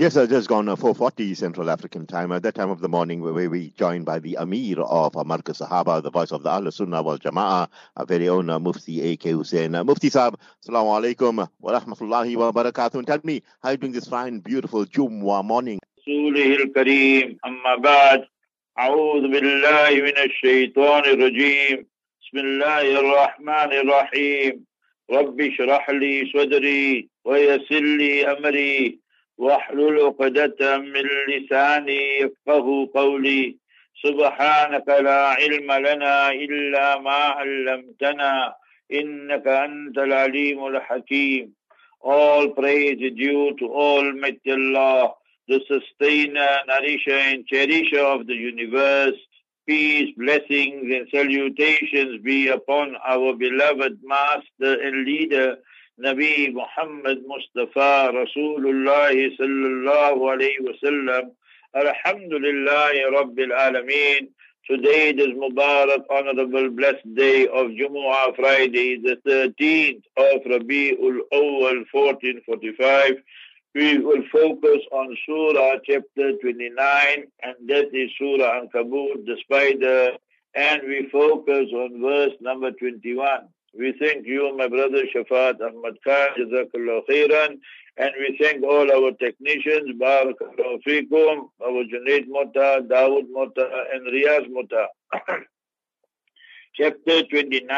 Yes, I just gone uh, 4:40 Central African time. At that time of the morning, we were joined by the Amir of Marcus Sahaba, the voice of the Al Sunnah wal Jamaa, our very own uh, Mufti A.K. Hoosen. Uh, Mufti Saab, Assalamu alaikum wa rahmatullahi wa barakatuh. tell me, how are you doing this fine, beautiful Jumwa morning? رسوله الكريم أما بعد أعوذ بالله من الشيطان الرجيم بسم الله الرحمن الرحيم رب Rabbi لي صدري ويسر لي Amri. واحلل عقدة من لساني يفقه قولي سبحانك لا علم لنا إلا ما علمتنا إنك أنت العليم الحكيم All praise is due to Almighty Allah, the sustainer, nourisher and cherisher of the universe. Peace, blessings and salutations be upon our beloved master and leader, Nabi Muhammad Mustafa Rasulullah sallallahu alayhi wasallam. Alhamdulillah Rabbil Alameen. Today is Mubarak, honorable, blessed day of Jumu'ah Friday, the 13th of Rabi'ul Awwal 1445. We will focus on Surah chapter 29, and that is Surah Ankabut, the spider, and we focus on verse number 21. We thank you, my brother Shafaat Ahmed Khan, Jazakallah Khairan, and we thank all our technicians, Barakallah Fikum, our Junaid Mota, Dawood Mota, and Riyaz Mota. Chapter 29,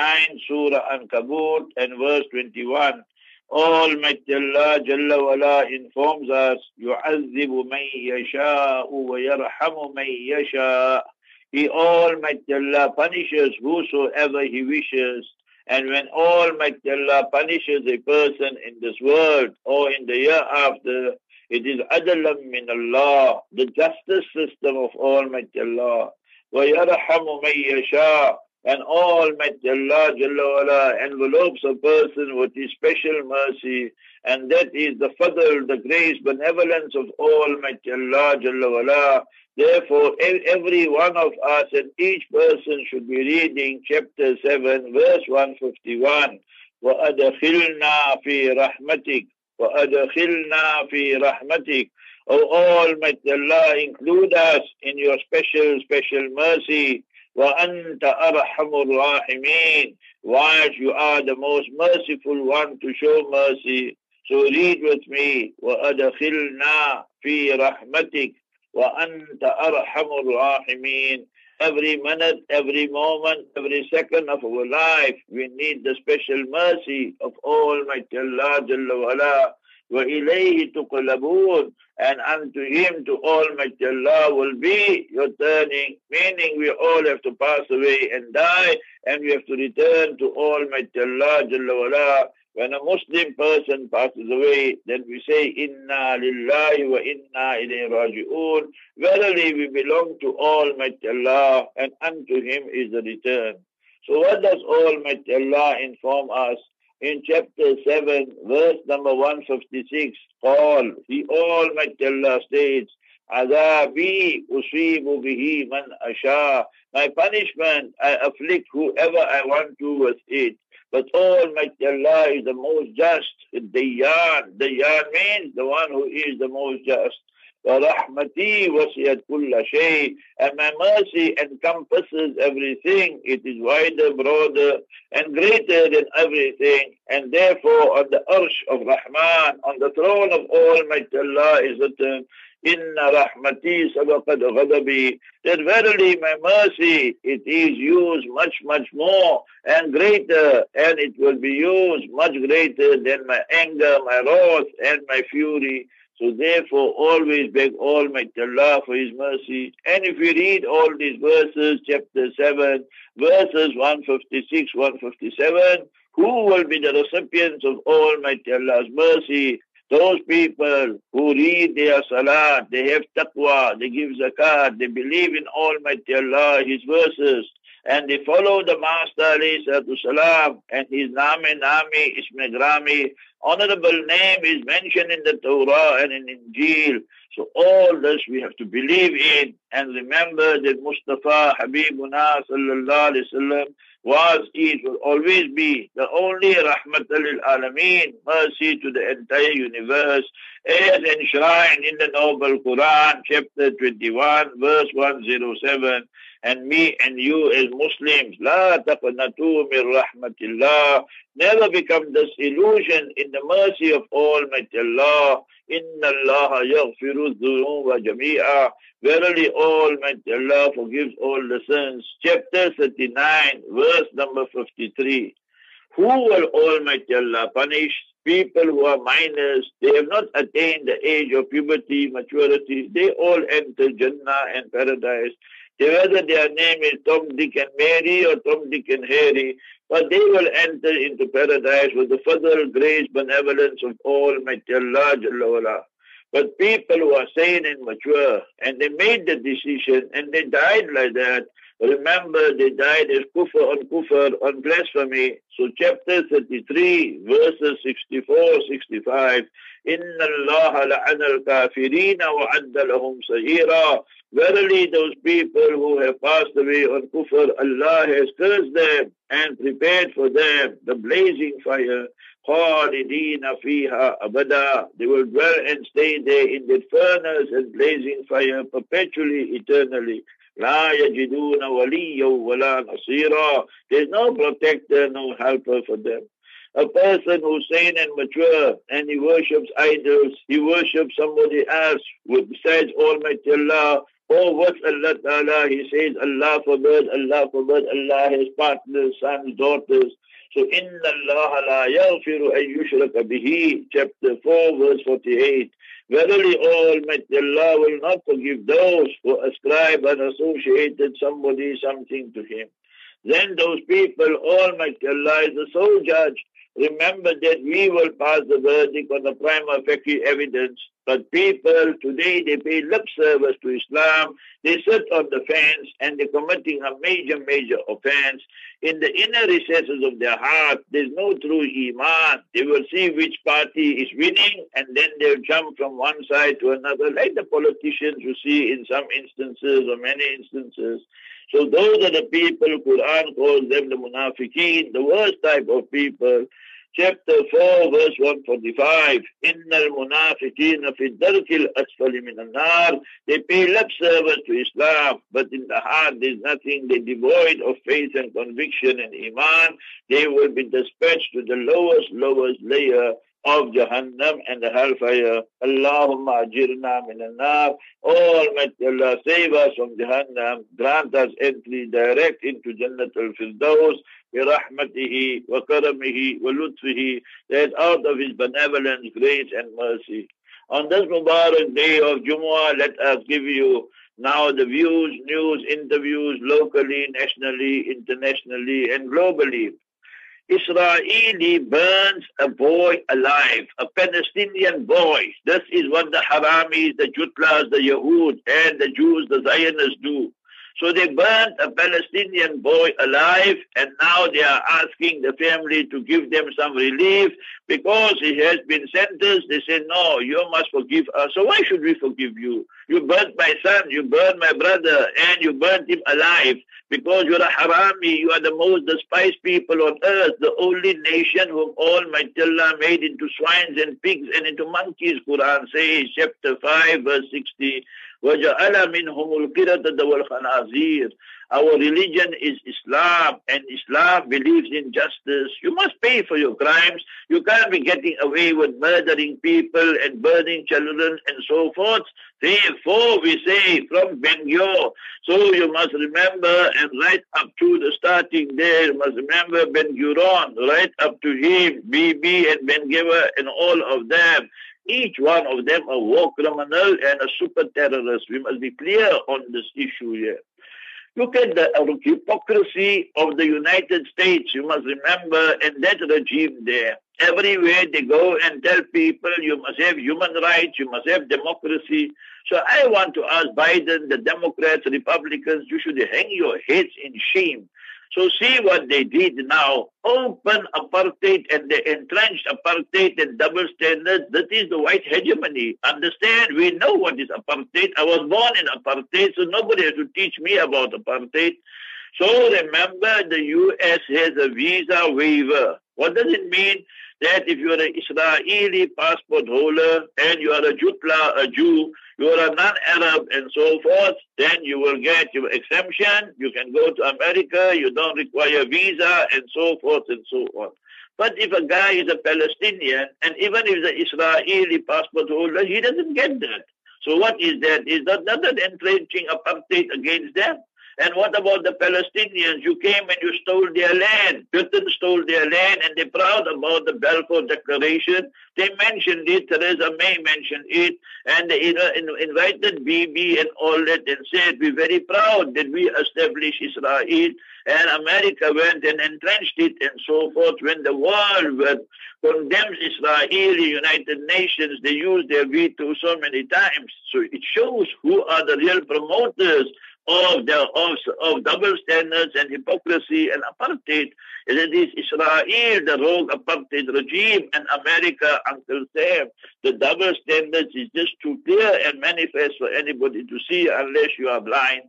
Surah An-Kabut and verse 21. Almighty Allah Jalla Wala informs us, يُعَذِّبُ مَن يَشَاءُ وَيَرْحَمُ مَن يَشَاءُ He Almighty Allah punishes whosoever He wishes and when Almighty Allah punishes a person in this world or in the year after, it is adalam min Allah, the justice system of Almighty Allah. وَيَرْحَمُ مَن يَشَاءُ And Almighty Allah Jalla wala, envelopes a person with His special mercy, and that is the fadl, the grace, benevolence of Almighty Allah Jalla wala, Therefore, every one of us and each person should be reading chapter 7, verse 151. وَأَدْخِلْنَا فِي رَحْمَتِكَ وَأَدْخِلْنَا فِي رَحْمَتِكَ O Almighty Allah, include us in your special, special mercy. وَأَنْتَ أَرْحَمُ الرَّاحِمِينَ Whilst you are the most merciful one to show mercy. So read with me. وَأَدْخِلْنَا فِي رَحْمَتِكَ وَأَنْتَ أَرْحَمُ الرَّاحِمِينَ Every minute, every moment, every second of our life, we need the special mercy of Almighty Allah Jalla wa'ala. وَإِلَيْهِ تُقْلَبُونَ And unto Him, to Almighty Allah, will be your turning, meaning we all have to pass away and die, and we have to return to Almighty Allah Jalla wa'ala. When a Muslim person passes away, then we say, Inna lillahi wa inna ilayhi raji'un. Verily we belong to Almighty Allah, and unto Him is the return. So what does Almighty Allah inform us? In chapter 7, verse number 156, All, the Almighty Allah states, Azabi usibu bihi man asha. My punishment, I afflict whoever I want to with it. But Almighty Allah is the most just. Dayan. Dayan means the one who is the most just. وَرَحْمَتِي وَسِيَتْ كُلَّ شَيْءٍ And my mercy encompasses everything. It is wider, broader, and greater than everything. And therefore, on the arsh of Rahman, on the throne of Almighty Allah is written, Inna rahmati sabaqad ghadabi. That verily my mercy, it is used much, much more and greater, and it will be used much greater than my anger, my wrath, and my fury. So therefore, always beg Almighty Allah for His mercy. And if you read all these verses, chapter 7, verses 156, 157, who will be the recipients of Almighty Allah's mercy? Those people who read their salah, they have taqwa, they give zakat, they believe in Almighty Allah, His verses, and they follow the Master salam, and his Name Nami Isme Grami, honorable name is mentioned in the Torah and in Injil. So all this we have to believe in and remember that Mustafa Habibuna sallallahu alayhi wasallam was, is, will always be the only Rahmatul alameen, mercy to the entire universe, as enshrined in the Noble Quran, chapter 21, verse 107. And me and you as Muslims, la taqnatu min rahmatillah, never become disillusioned in the mercy of Almighty Allah. Inna Allah yaghfiru dhunuba jami'a. Verily Almighty Allah forgives all the sins. Chapter 39, verse number 53. Who will Almighty Allah punish? People who are minors, they have not attained the age of puberty, maturity, they all enter Jannah and paradise. Whether their name is Tom, Dick and Mary or Tom, Dick and Harry, but they will enter into paradise with the further grace, benevolence of Almighty Allah Jalla. But people who are sane and mature, and they made the decision, and they died like that, remember they died as kufr on kufr, on blasphemy. So chapter 33, verses 64, 65, إِنَّ اللَّهَ لَعَنَ الْكَافِرِينَ وَعَدَّ لَهُمْ سَعِيرًا Verily those people who have passed away on kufr, Allah has cursed them and prepared for them the blazing fire. خالدين فيها أبدا They will dwell and stay there in the furnace and blazing fire perpetually, eternally. لا يجدون وليا ولا نصيرا There's no protector, no helper for them. A person who's sane and mature and he worships idols, he worships somebody else besides Almighty Allah, Oh, what Allah Ta'ala, He says, Allah forbid, Allah forbid, Allah has partners, sons, daughters. So, Inna Allah la yaghfiru an yushraka bihi, chapter 4, verse 48. Verily, Almighty Allah will not forgive those who ascribe and associated somebody something to Him. Then those people, Almighty Allah is the sole judge. Remember that we will pass the verdict on the prima facie evidence but people today, they pay lip service to Islam. They sit on the fence and they're committing a major, major offense. In the inner recesses of their heart, there's no true Iman. They will see which party is winning and then they'll jump from one side to another, like the politicians you see in some instances or many instances. So those are the people, Quran calls them the munafiqeen, the worst type of people chapter 4, verse 145. Innal munafiqina fi darkil asfali min nar They pay lip service to Islam, but in the heart there's nothing. They're devoid of faith and conviction and iman. They will be dispatched to the lowest, lowest layer of Jahannam and the hellfire. Allahumma ajirna min nar Almighty Allah, save us from Jahannam. Grant us entry direct into Jannat al-Firdaus. برحمته وكرمه ولطفه that out of his benevolence, grace and mercy. On this Mubarak day of Jumu'ah, let us give you now the views, news, interviews locally, nationally, internationally and globally. Israeli burns a boy alive, a Palestinian boy. This is what the Haramis, the Jutlas, the Yahud, and the Jews, the Zionists do. So they burnt a Palestinian boy alive, and now they are asking the family to give them some relief because he has been sentenced. They say, No, you must forgive us. So why should we forgive you? You burnt my son, you burnt my brother, and you burnt him alive because you're a harami. You are the most despised people on earth, the only nation whom Almighty Allah made into swines and pigs and into monkeys. Quran says, chapter 5, verse 60. وَجَعَلَ مِنْهُمُ الْقِرَةَ وَالْخَنَازِيرَ Our religion is Islam and Islam believes in justice. You must pay for your crimes. You can't be getting away with murdering people and burning children and so forth. Therefore, we say from ben So you must remember and right up to the starting there, you must remember Ben-Gurion, right up to him, BB and Ben and all of them each one of them a war criminal and a super terrorist. We must be clear on this issue here. Look at the hypocrisy of the United States. You must remember, and that regime there. Everywhere they go and tell people you must have human rights, you must have democracy. So I want to ask Biden, the Democrats, Republicans, you should hang your heads in shame So see what they did now. Open apartheid and the entrenched apartheid and double standards. That is the white hegemony. Understand? We know what is apartheid. I was born in apartheid, so nobody has to teach me about apartheid. So remember, the U.S. has a visa waiver. What does it mean? That if you're an Israeli passport holder and you are a Jutla, a Jew, you are a non-Arab and so forth, then you will get your exemption. You can go to America. You don't require visa and so forth and so on. But if a guy is a Palestinian and even if the Israeli passport holder, he doesn't get that. So what is that? Is that not an entrenching apartheid against them? And what about the Palestinians? You came and you stole their land. Britain stole their land and they're proud about the Balfour Declaration. They mentioned it. Theresa May mentioned it. And they invited Bibi and all that and said, we're very proud that we established Israel. And America went and entrenched it and so forth. When the world condemns Israel, the United Nations, they use their veto so many times. So it shows who are the real promoters of the of, of double standards and hypocrisy and apartheid. It is Israel, the rogue apartheid regime, and America, Uncle Sam. The double standards is just too clear and manifest for anybody to see unless you are blind.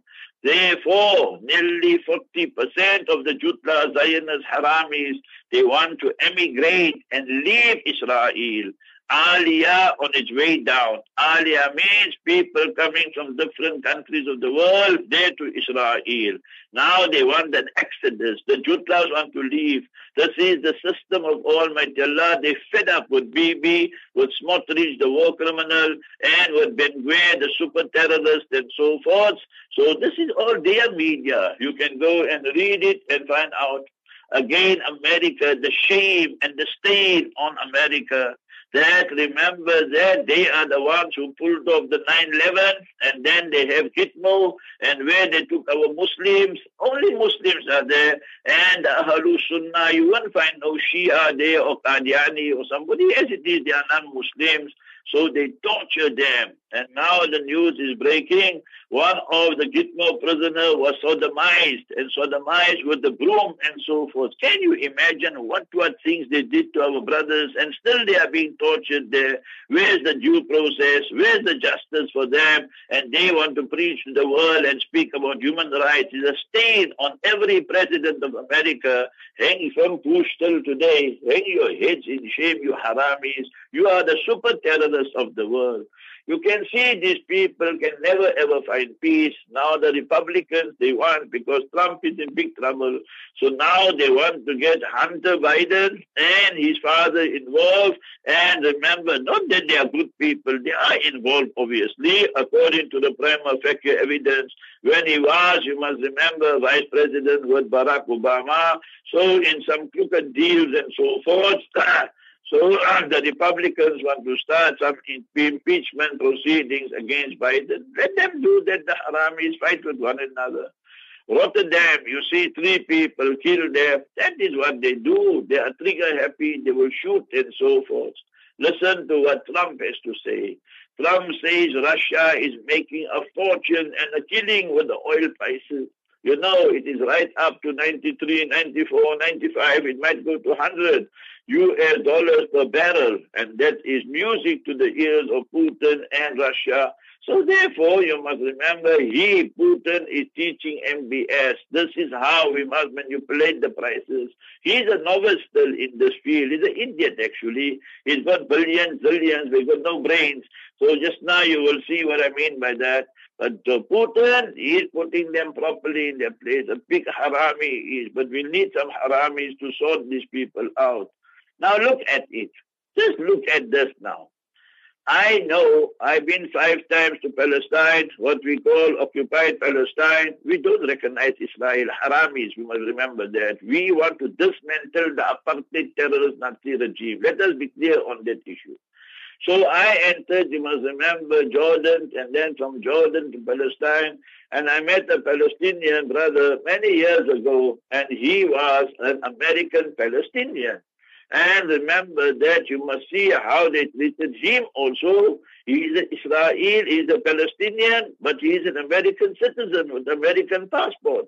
Therefore, nearly 40% of the Jutla Zionist Haramis, they want to emigrate and leave Israel. Aliyah on its way down. Aliyah means people coming from different countries of the world there to Israel. Now they want an exodus. The Jutlas want to leave. This is the system of Almighty Allah. They fed up with Bibi, with Smotrich, the war criminal, and with Ben Gvir, the super terrorist, and so forth. So this is all their media. You can go and read it and find out again America, the shame and the stain on America that remember that they are the ones who pulled off the 9-11 and then they have Gitmo and where they took our Muslims, only Muslims are there and Ahlul Sunnah, you won't find no Shia there or Qadiani or somebody as it is, they are non-Muslims. So they torture them. And now the news is breaking. One of the Gitmo prisoner was sodomized and sodomized with the broom and so forth. Can you imagine what what things they did to our brothers and still they are being tortured there? Where's the due process? Where's the justice for them? And they want to preach to the world and speak about human rights. It's a stain on every president of America. Hang from Bush till today. Hang your heads in shame, you haramis. You are the super terrorists of the world. You can see these people can never ever find peace. Now the Republicans, they want, because Trump is in big trouble. So now they want to get Hunter Biden and his father involved. And remember, not that they are good people, they are involved, obviously, according to the prima facie evidence. When he was, you must remember, vice president with Barack Obama. So in some crooked deals and so forth, So uh, the Republicans want to start some impeachment proceedings against Biden. Let them do that. The Haramis fight with one another. Rotterdam, you see three people killed there. That is what they do. They are trigger happy. They will shoot and so forth. Listen to what Trump has to say. Trump says Russia is making a fortune and a killing with the oil prices. You know, it is right up to 93, 94, 95. It might go to 100. US dollars per barrel, and that is music to the ears of Putin and Russia. So therefore, you must remember, he, Putin, is teaching MBS. This is how we must manipulate the prices. He's a novice still in this field. He's an idiot, actually. He's got billions, zillions. We've got no brains. So just now you will see what I mean by that. But uh, Putin, is putting them properly in their place. A big harami is. But we need some haramis to sort these people out. Now look at it. Just look at this now. I know I've been five times to Palestine, what we call occupied Palestine. We don't recognize Israel. Haramis, we must remember that. We want to dismantle the apartheid terrorist Nazi regime. Let us be clear on that issue. So I entered, you must remember, Jordan, and then from Jordan to Palestine, and I met a Palestinian brother many years ago, and he was an American Palestinian. And remember that you must see how they treated him also. He is Israel, he is a Palestinian, but he is an American citizen with American passport.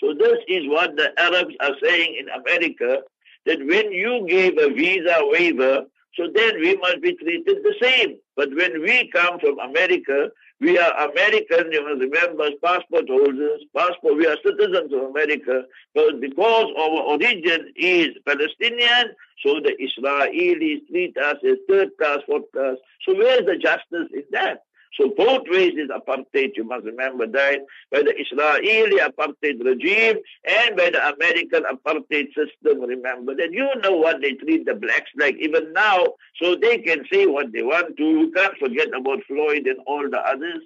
So this is what the Arabs are saying in America, that when you gave a visa waiver, so then we must be treated the same. But when we come from America, we are American, you must remember, passport holders, passport, we are citizens of America, but because our origin is Palestinian, so the Israelis treat us as third class, fourth class. So where's the justice in that? So both ways is apartheid, you must remember that, by the Israeli apartheid regime and by the American apartheid system, remember that. You know what they treat the blacks like even now, so they can say what they want to. You can't forget about Floyd and all the others.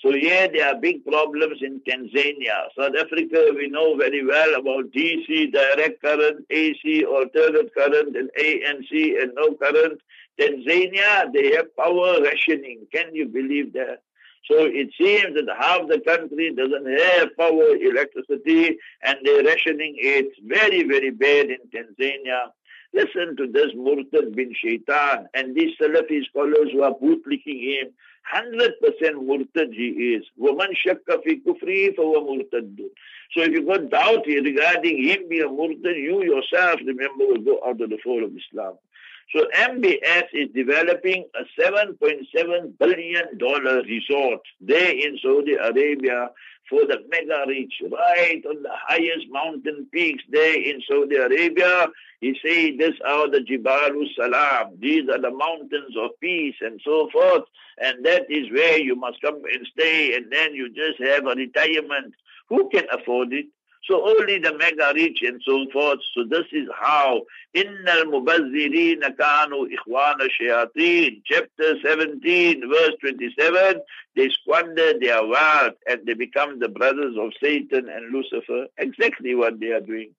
So yeah, there are big problems in Tanzania. South Africa, we know very well about DC, direct current, AC, alternate current, and ANC, and no current. Tanzania, they have power rationing. Can you believe that? So it seems that half the country doesn't have power, electricity, and they're rationing it very, very bad in Tanzania. Listen to this Murtad bin Shaitan and these Salafi scholars who are bootlicking him. 100% Murtad he is. Woman shakka fi kufri fawa murtadun. So if you got doubt regarding him being a Murtad, you yourself, remember, will go out of the fold of Islam. So MBS is developing a $7.7 billion resort there in Saudi Arabia for the mega rich, right on the highest mountain peaks there in Saudi Arabia. He say this are the Jibalu Salam. These are the mountains of peace and so forth. And that is where you must come and stay and then you just have a retirement. Who can afford it? So only the mega rich and so forth. So this is how Innal Mubazirin Kanu Ikhwana Shayateen, chapter 17, verse 27, they squander their wealth and they become the brothers of Satan and Lucifer. Exactly what they are doing.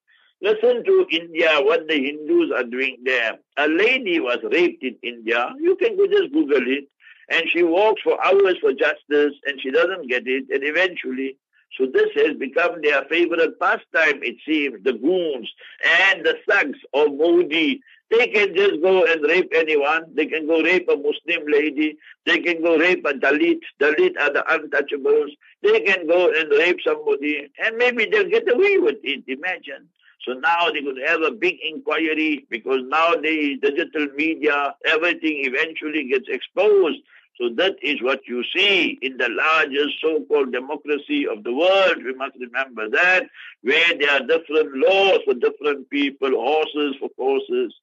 Listen to India, what the Hindus are doing there. A lady was raped in India. You can just Google it. And she walks for hours for justice and she doesn't get it. And eventually so this has become their favorite pastime, it seems, the goons and the thugs of Modi. They can just go and rape anyone. They can go rape a Muslim lady. They can go rape a Dalit. Dalit are the untouchables. They can go and rape somebody and maybe they'll get away with it. Imagine. So now they could have a big inquiry because nowadays digital media, everything eventually gets exposed. So that is what you see in the largest so-called democracy of the world. We must remember that, where there are different laws for different people, horses for horses.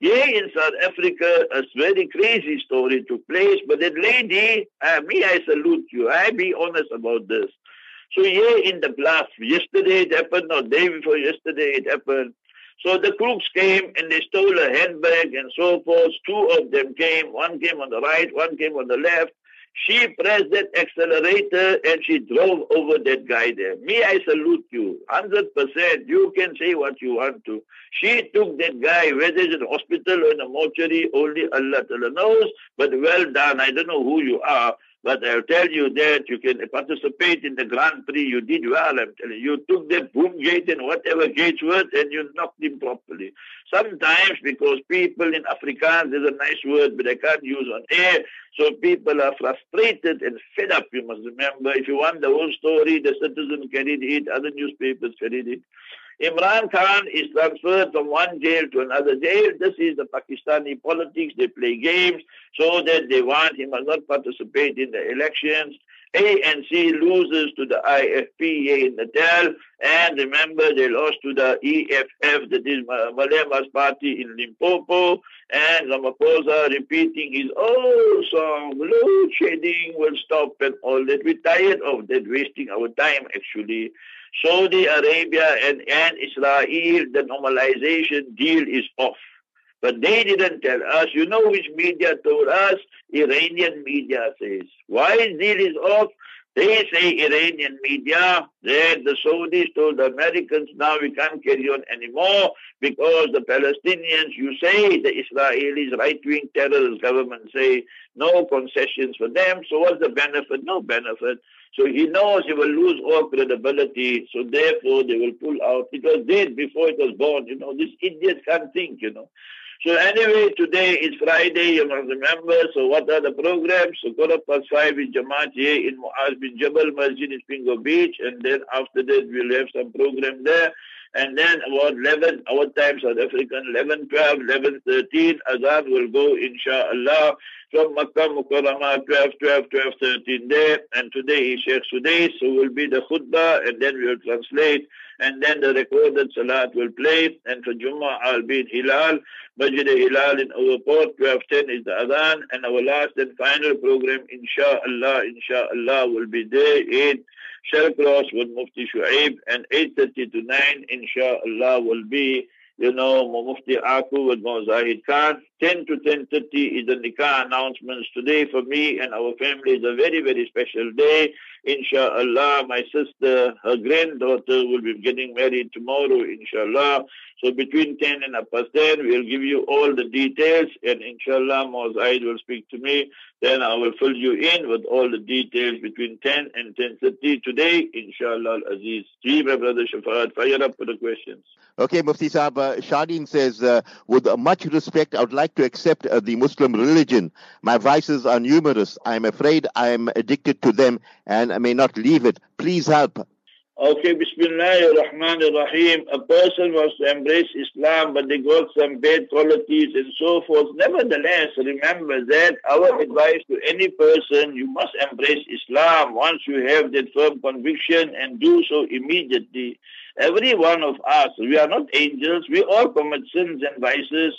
Yeah, in South Africa, a very crazy story took place, but that lady, uh, me, I salute you. I be honest about this. So yeah, in the bluff, yesterday it happened, or day before yesterday it happened. So the crooks came and they stole a handbag and so forth. Two of them came. One came on the right, one came on the left. She pressed that accelerator and she drove over that guy there. Me, I salute you. 100%. You can say what you want to. She took that guy, whether it's in hospital or in a mortuary, only Allah knows. But well done. I don't know who you are. But I'll tell you that you can participate in the Grand Prix. You did well, I'm telling you. You took the boom gate and whatever gates were, and you knocked him properly. Sometimes because people in Afrikaans, there's a nice word, but I can't use on air. So people are frustrated and fed up, you must remember. If you want the whole story, the citizen can read it, other newspapers can read it. Imran Khan is transferred from one jail to another jail. This is the Pakistani politics. They play games so that they want him must not participate in the elections. ANC loses to the IFP in Natal, and remember they lost to the EFF, that is Malema's party in Limpopo, and Ramaphosa repeating his old song, load shedding will stop and all that. We're tired of that, wasting our time actually. Saudi Arabia and, and Israel, the normalization deal is off. But they didn't tell us. You know which media told us? Iranian media says. Why deal is off? They say Iranian media that the Saudis told the Americans now we can't carry on anymore because the Palestinians, you say, the Israelis, right-wing terrorist government say no concessions for them. So what's the benefit? No benefit. So he knows he will lose all credibility. So therefore they will pull out. It was dead before it was born. You know, this idiot can't think, you know. So anyway, today is Friday, you must remember. So what are the programs? So quarter past five is Jamaat here in Muaz bin Jabal Masjid in Spingo Beach. And then after that, we'll have some program there. And then about 11, our time South African, 11, 12, 11, 13, Azan will go, inshallah, from Makkah Mukarramah, 12, 12, 12, 13 there. And today is Sheikh Sudais, so will be the khutbah, and then we will translate, and then the recorded salat will play. And for Jummah, I'll be in Hilal, Masjid Hilal in our port, 1210 is the Adhan, and our last and final program, inshallah, inshallah, will be there in Cross with Mufti Shu'aib, and 8.30 to 9, inshallah, will be, you know, Mufti Aku with Zahid Khan. 10 to 10.30 is the Nikah announcements today for me and our family. is a very, very special day. Inshallah, my sister, her granddaughter will be getting married tomorrow, inshallah. So between 10 and past 10, we'll give you all the details and inshallah, Mozaid will speak to me. Then I will fill you in with all the details between 10 and 10.30 today, inshallah, Aziz. Gee, my brother Shafaat, fire up for the questions. Okay, Mufti Saab, uh, says, uh, with much respect, I would like to accept uh, the Muslim religion. My vices are numerous. I am afraid I am addicted to them and I may not leave it. Please help. Okay, Bismillah ar-Rahman ar-Rahim. A person wants to embrace Islam, but they got some bad qualities and so forth. Nevertheless, remember that our advice to any person, you must embrace Islam once you have that firm conviction and do so immediately. Every one of us, we are not angels, we all commit sins and vices.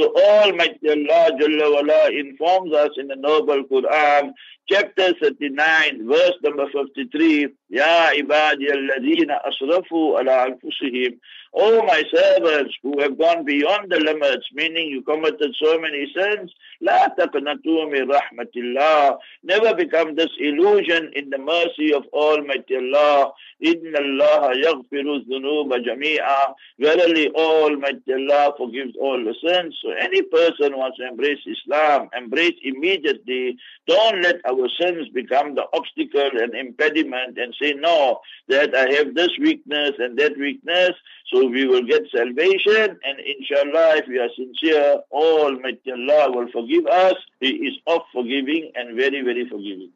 So Almighty Allah Jalla wala informs us in the Noble Quran, chapter 39, verse number 53, Ya ibadi alladhina asrafu ala anfusihim. Oh my servants who have gone beyond the limits, meaning you committed so many sins, La taqnatu min rahmatillah. Never become disillusioned in the mercy of Almighty Allah. Inna Allah yaghfiru dhunuba jami'a. Verily Almighty Allah forgives all the sins. So any person wants to embrace Islam, embrace immediately. Don't let our sins become the obstacle and impediment and say, no, that I have this weakness and that weakness. So we will get salvation and inshallah if we are sincere, Almighty Allah will forgive us. He is of forgiving and very, very forgiving.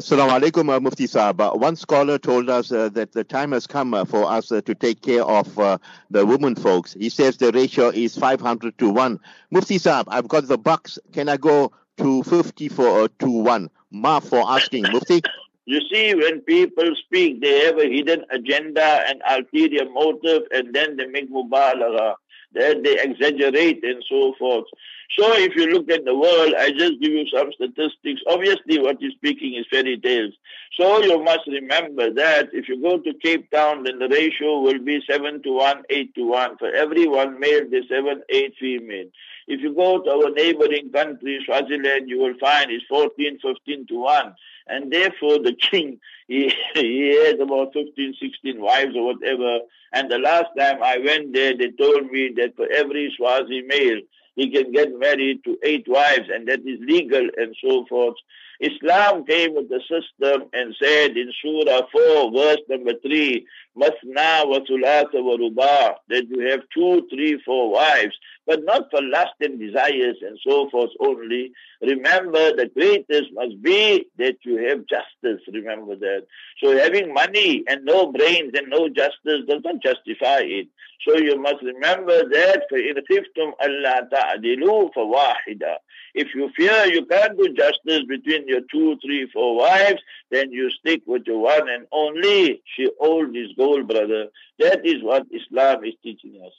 Assalamu alaikum, uh, Mufti Saab. Uh, one scholar told us uh, that the time has come uh, for us uh, to take care of uh, the women folks. He says the ratio is 500 to 1. Mufti Saab, I've got the bucks. Can I go to 50 for to 1? Ma for asking, Mufti. You see, when people speak, they have a hidden agenda and ulterior motive, and then they make mubalagha. Then they exaggerate and so forth. So if you look at the world, I just give you some statistics. Obviously, what you're speaking is fairy tales. So you must remember that if you go to Cape Town, then the ratio will be 7 to 1, 8 to 1. For every one male, there's 7, 8 female. If you go to our neighboring country, Swaziland, you will find it's 14, 15 to 1. And therefore the king, he, he has about 15, 16 wives or whatever. And the last time I went there, they told me that for every Swazi male, he can get married to eight wives and that is legal and so forth. Islam came with the system and said in Surah 4, verse number 3, Masna wa thulatha wa ruba, that you have two, three, four wives, but not for lust and desires and so forth only. Remember, the greatest must be that you have justice. Remember that. So having money and no brains and no justice does not justify it. So you must remember that فَإِنْ خِفْتُمْ أَلَّا تَعْدِلُوا فَوَاحِدًا If you fear you can't do justice between your two, three, four wives, then you stick with your one and only. She old is gold, brother. That is what Islam is teaching us.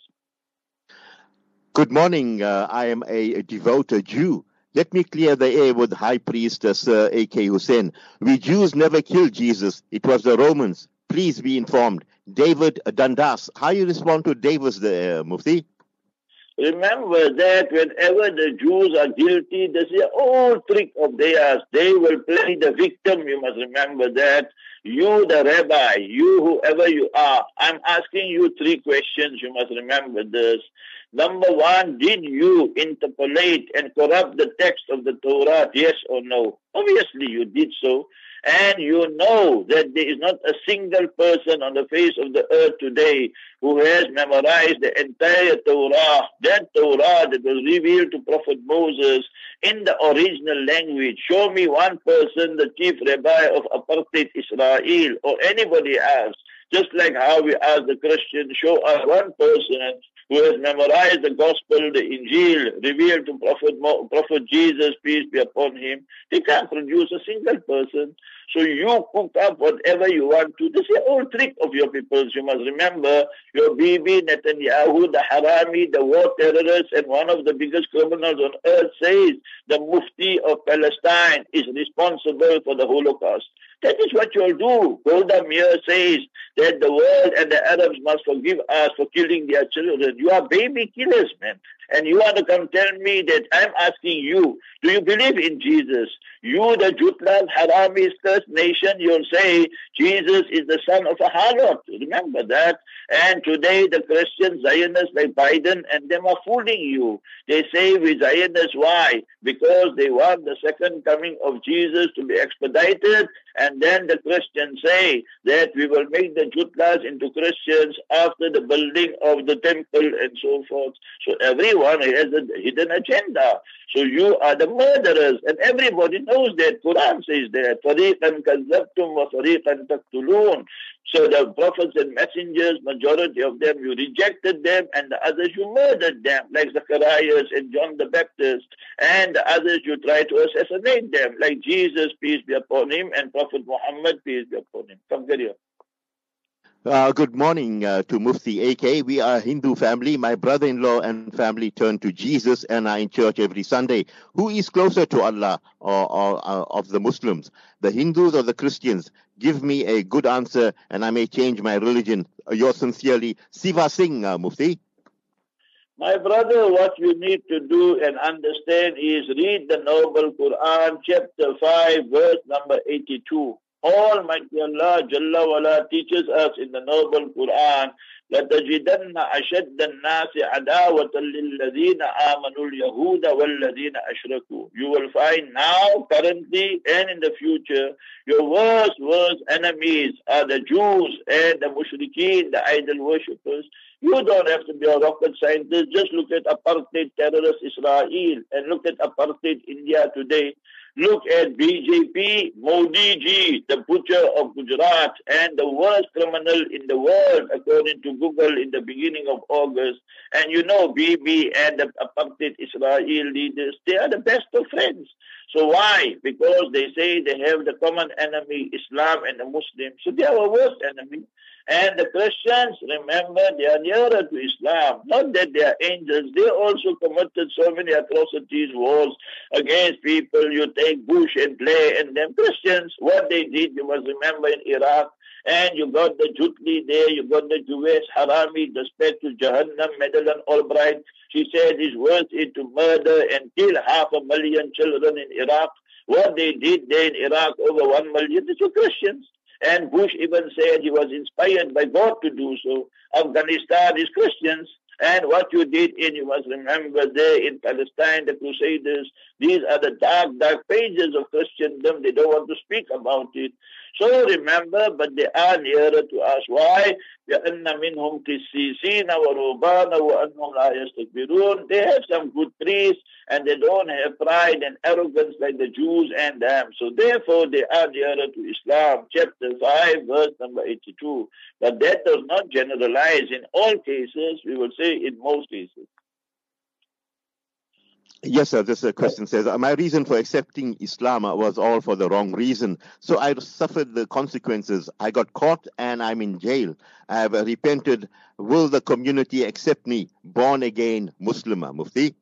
Good morning. Uh, I am a devoted Jew. Let me clear the air with High Priest uh, Sir A.K. Hoosen. We Jews never killed Jesus. It was the Romans. Please be informed. David Dundas. How you respond to Davis, the uh, Mufti? Remember that whenever the Jews are guilty, there's an old trick of theirs. They will play the victim. You must remember that. You, the rabbi, you, whoever you are, I'm asking you three questions. You must remember this. Number one, did you interpolate and corrupt the text of the Torah? Yes or no? Obviously, you did so. And you know that there is not a single person on the face of the earth today who has memorized the entire Torah, that Torah that was revealed to Prophet Moses in the original language. Show me one person, the chief rabbi of apartheid Israel or anybody else just like how we ask the Christian, show us one person who has memorized the gospel, the Injil, revealed to Prophet, Prophet Jesus, peace be upon him. They can't produce a single person. So you cook up whatever you want to. This is an old trick of your peoples. You must remember your Bibi, Netanyahu, the Harami, the war terrorists, and one of the biggest criminals on earth says the Mufti of Palestine is responsible for the Holocaust. That is what you'll do. Golda Meir says that the world and the Arabs must forgive us for killing their children. You are baby killers, man. And you want to come tell me that I'm asking you, do you believe in Jesus? You, the Jutlas, Haramis, cursed nation, you'll say Jesus is the son of a harlot. Remember that. And today the Christian Zionists like Biden and them are fooling you. They say we Zionists, why? Because they want the second coming of Jesus to be expedited. And then the Christians say that we will make the Jutlas into Christians after the building of the temple and so forth. So everyone has a hidden agenda. So you are the murderers, and everybody knows that. Quran says that. فَرِيقًا كَذَّبْتُمْ وَفَرِيقًا تَقْتُلُونَ So the prophets and messengers, majority of them, you rejected them, and the others you murdered them, like Zacharias and John the Baptist, and the others you tried to assassinate them, like Jesus, peace be upon him, and Prophet Muhammad, peace be upon him. Come, carry on. Uh, good morning uh, to Mufti AK. We are a Hindu family. My brother-in-law and family turn to Jesus and are in church every Sunday. Who is closer to Allah or, or uh, of the Muslims, the Hindus or the Christians? Give me a good answer and I may change my religion. Uh, yours sincerely, Siva Singh, uh, Mufti. My brother, what you need to do and understand is read the Noble Quran, chapter 5, verse number 82. Almighty Allah Jalla wala teaches us in the noble Quran لتجدن أشد الناس عداوة للذين آمنوا اليهود والذين أشركوا You will find now, currently, and in the future, your worst, worst enemies are the Jews and the mushrikeen, the idol worshippers. You don't have to be a rocket scientist. Just look at apartheid terrorist Israel and look at apartheid India today. Look at BJP, Modi ji, the butcher of Gujarat and the worst criminal in the world, according to Google in the beginning of August. And you know, Bibi and the apartheid Israel leaders, they are the best of friends. So why? Because they say they have the common enemy, Islam and the Muslims. So they are our worst enemy. And the Christians, remember, they are nearer to Islam. Not that they are angels. They also committed so many atrocities, wars against people. You take Bush and Blair and them Christians. What they did, you must remember in Iraq. And you got the Jutli there, you got the Jewish Harami, the spec to Jahannam, Madeleine Albright. She said it's worth it to murder and kill half a million children in Iraq. What they did there in Iraq, over one million, these were Christians. And Bush even said he was inspired by God to do so. Afghanistan is Christians. And what you did in, you must remember there in Palestine, the Crusaders, these are the dark, dark pages of Christendom. They don't want to speak about it. So remember, but they are nearer to us. Why? لأن منهم قسيسين ورهبان وأنهم لا يستكبرون. They have some good priests and they don't have pride and arrogance like the Jews and them. So therefore they are nearer to Islam. Chapter 5, verse number 82. But that does not generalize in all cases. We will say in most cases. Yes, sir. This uh, question says, uh, my reason for accepting Islam uh, was all for the wrong reason. So I suffered the consequences. I got caught and I'm in jail. I have uh, repented. Will the community accept me? Born again Muslim, Mufti?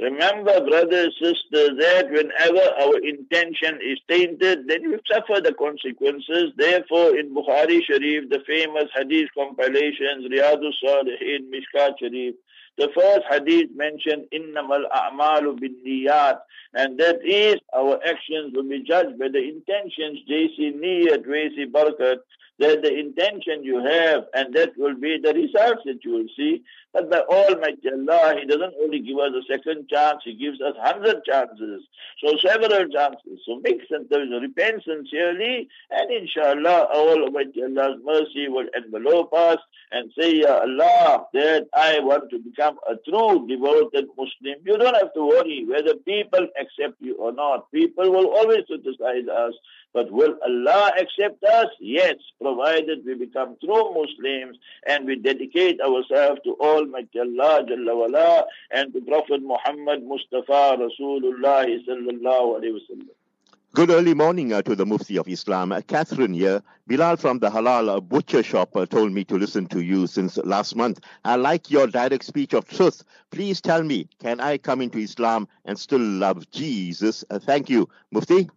Remember, brothers, sisters, that whenever our intention is tainted, then we suffer the consequences. Therefore, in Bukhari Sharif, the famous hadith compilations, Riyadus Salihin, Mishkat Sharif, The first hadith mentioned, a'malu bin niyat, and that is our actions will be judged by the intentions, jaysi niyat, waisi barakat, that the intention you have, and that will be the results that you will see. But by Almighty Allah, He doesn't only give us a second chance, He gives us hundred chances. So several chances. So make some repent sincerely, and inshallah, Almighty Allah's mercy will envelope us and say, Ya Allah, that I want to become a true devoted Muslim. You don't have to worry whether people accept you or not. People will always criticize us. But will Allah accept us? Yes, provided we become true Muslims and we dedicate ourselves to Almighty Allah Jalla wala, and Prophet Muhammad Mustafa Rasulullah sallallahu alayhi wa Good early morning uh, to the Mufti of Islam. Uh, Catherine here. Bilal from the Halal uh, Butcher Shop uh, told me to listen to you since last month. I like your direct speech of truth. Please tell me, can I come into Islam and still love Jesus? Uh, thank you. Mufti?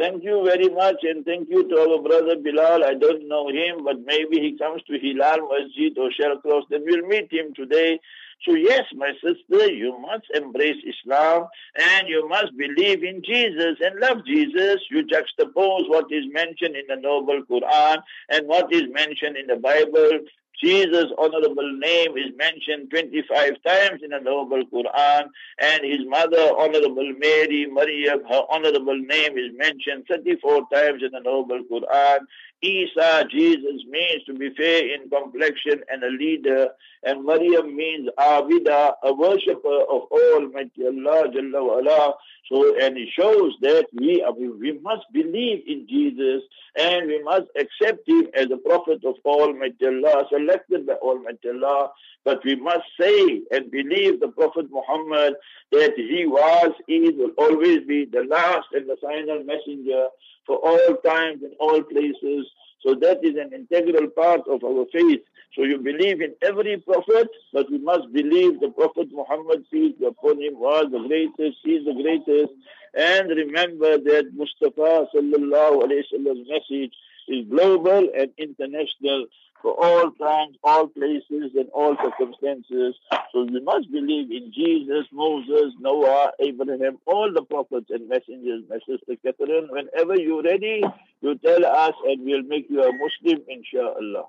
Thank you very much and thank you to our brother Bilal. I don't know him, but maybe he comes to Hilal Masjid or Shallcross. Then we'll meet him today. So yes, my sister, you must embrace Islam and you must believe in Jesus and love Jesus. You juxtapose what is mentioned in the Noble Quran and what is mentioned in the Bible. Jesus' honorable name is mentioned 25 times in the Noble Quran, and his mother, Honorable Mary, Maryam, her honorable name is mentioned 34 times in the Noble Quran. Isa, Jesus, means to be fair in complexion and a leader, and Maryam means Abida, a worshipper of Almighty Allah Jalla So, and it shows that uh, we, we must believe in Jesus and we must accept him as a prophet of Almighty Allah, selected by Almighty Allah. But we must say and believe the Prophet Muhammad that he was, is, will always be the last and the final messenger for all times and all places. So that is an integral part of our faith. So you believe in every prophet, but we must believe the Prophet Muhammad, peace be upon him, was the greatest, he is the greatest. And remember that Mustafa sallallahu alayhi wasallam's message is global and international for all times, all places, and all circumstances. So you must believe in Jesus, Moses, Noah, Abraham, all the prophets and messengers. My sister Catherine, whenever you're ready, you tell us and we'll make you a Muslim, inshallah.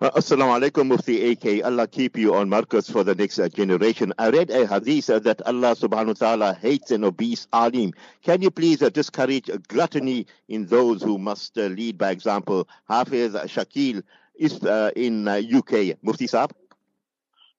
Uh, Assalamu alaikum, Mufti AK. Allah keep you on Marcus for the next uh, generation. I read a hadith uh, that Allah subhanahu wa ta'ala hates an obese alim. Can you please uh, discourage gluttony in those who must uh, lead by example? Hafiz Shakil is uh, in UK. Mufti Saab?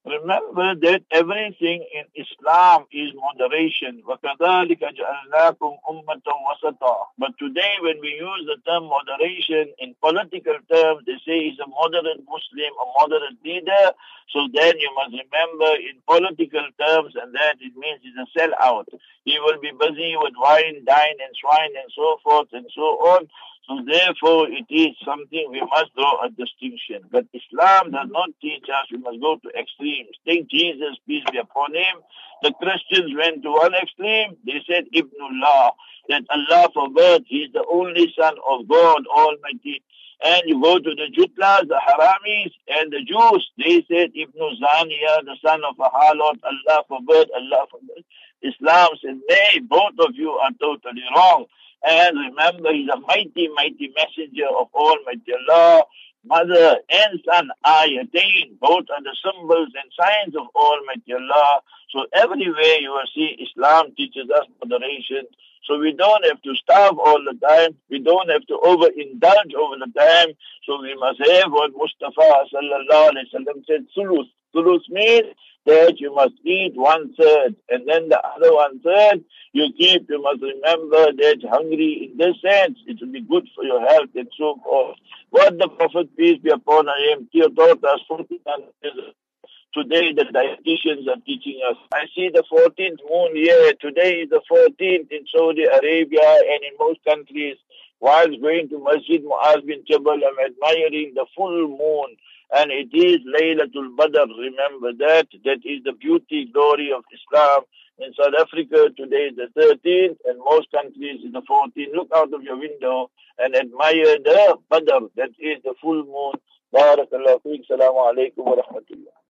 Remember that everything in Islam is moderation. وَكَذَلِكَ جَعَلْنَاكُمْ أُمَّةً وَسَطًا But today when we use the term moderation in political terms, they say he's a moderate Muslim, a moderate leader. So then you must remember in political terms and that it means he's a sellout. He will be busy with wine, dine and swine and so forth and so on. So therefore, it is something we must draw a distinction. But Islam does not teach us we must go to extremes. Take Jesus, peace be upon him. The Christians went to one extreme. They said Ibnullah, that Allah forbid, he is the only son of God Almighty. And you go to the Jutlas, the Haramis, and the Jews, they said Ibn Zaniya, the son of a harlot, Allah forbid, Allah forbid. Islam said, nay, both of you are totally wrong. And remember, he's a mighty, mighty messenger of Almighty Allah. Mother and son are attained. Both are the symbols and signs of Almighty Allah. So everywhere you will see Islam teaches us moderation. So we don't have to starve all the time. We don't have to overindulge over the time. So we must have what Mustafa sallallahu alayhi wa sallam said, sulus. Sulus means that you must eat one third and then the other one third you keep. You must remember that hungry in this sense, it will be good for your health and so forth. What the Prophet, peace be upon him, taught us 40 Today the dietitians are teaching us. I see the 14th moon here. Today is the 14th in Saudi Arabia and in most countries. While going to Masjid Muaz bin Jabal, I'm admiring the full moon and it is Laylatul Badr. Remember that. That is the beauty, glory of Islam. In South Africa, today is the 13th, and most countries is the 14th. Look out of your window and admire the Badr. That is the full moon. Barakallahu alaikum wa rahmatullah.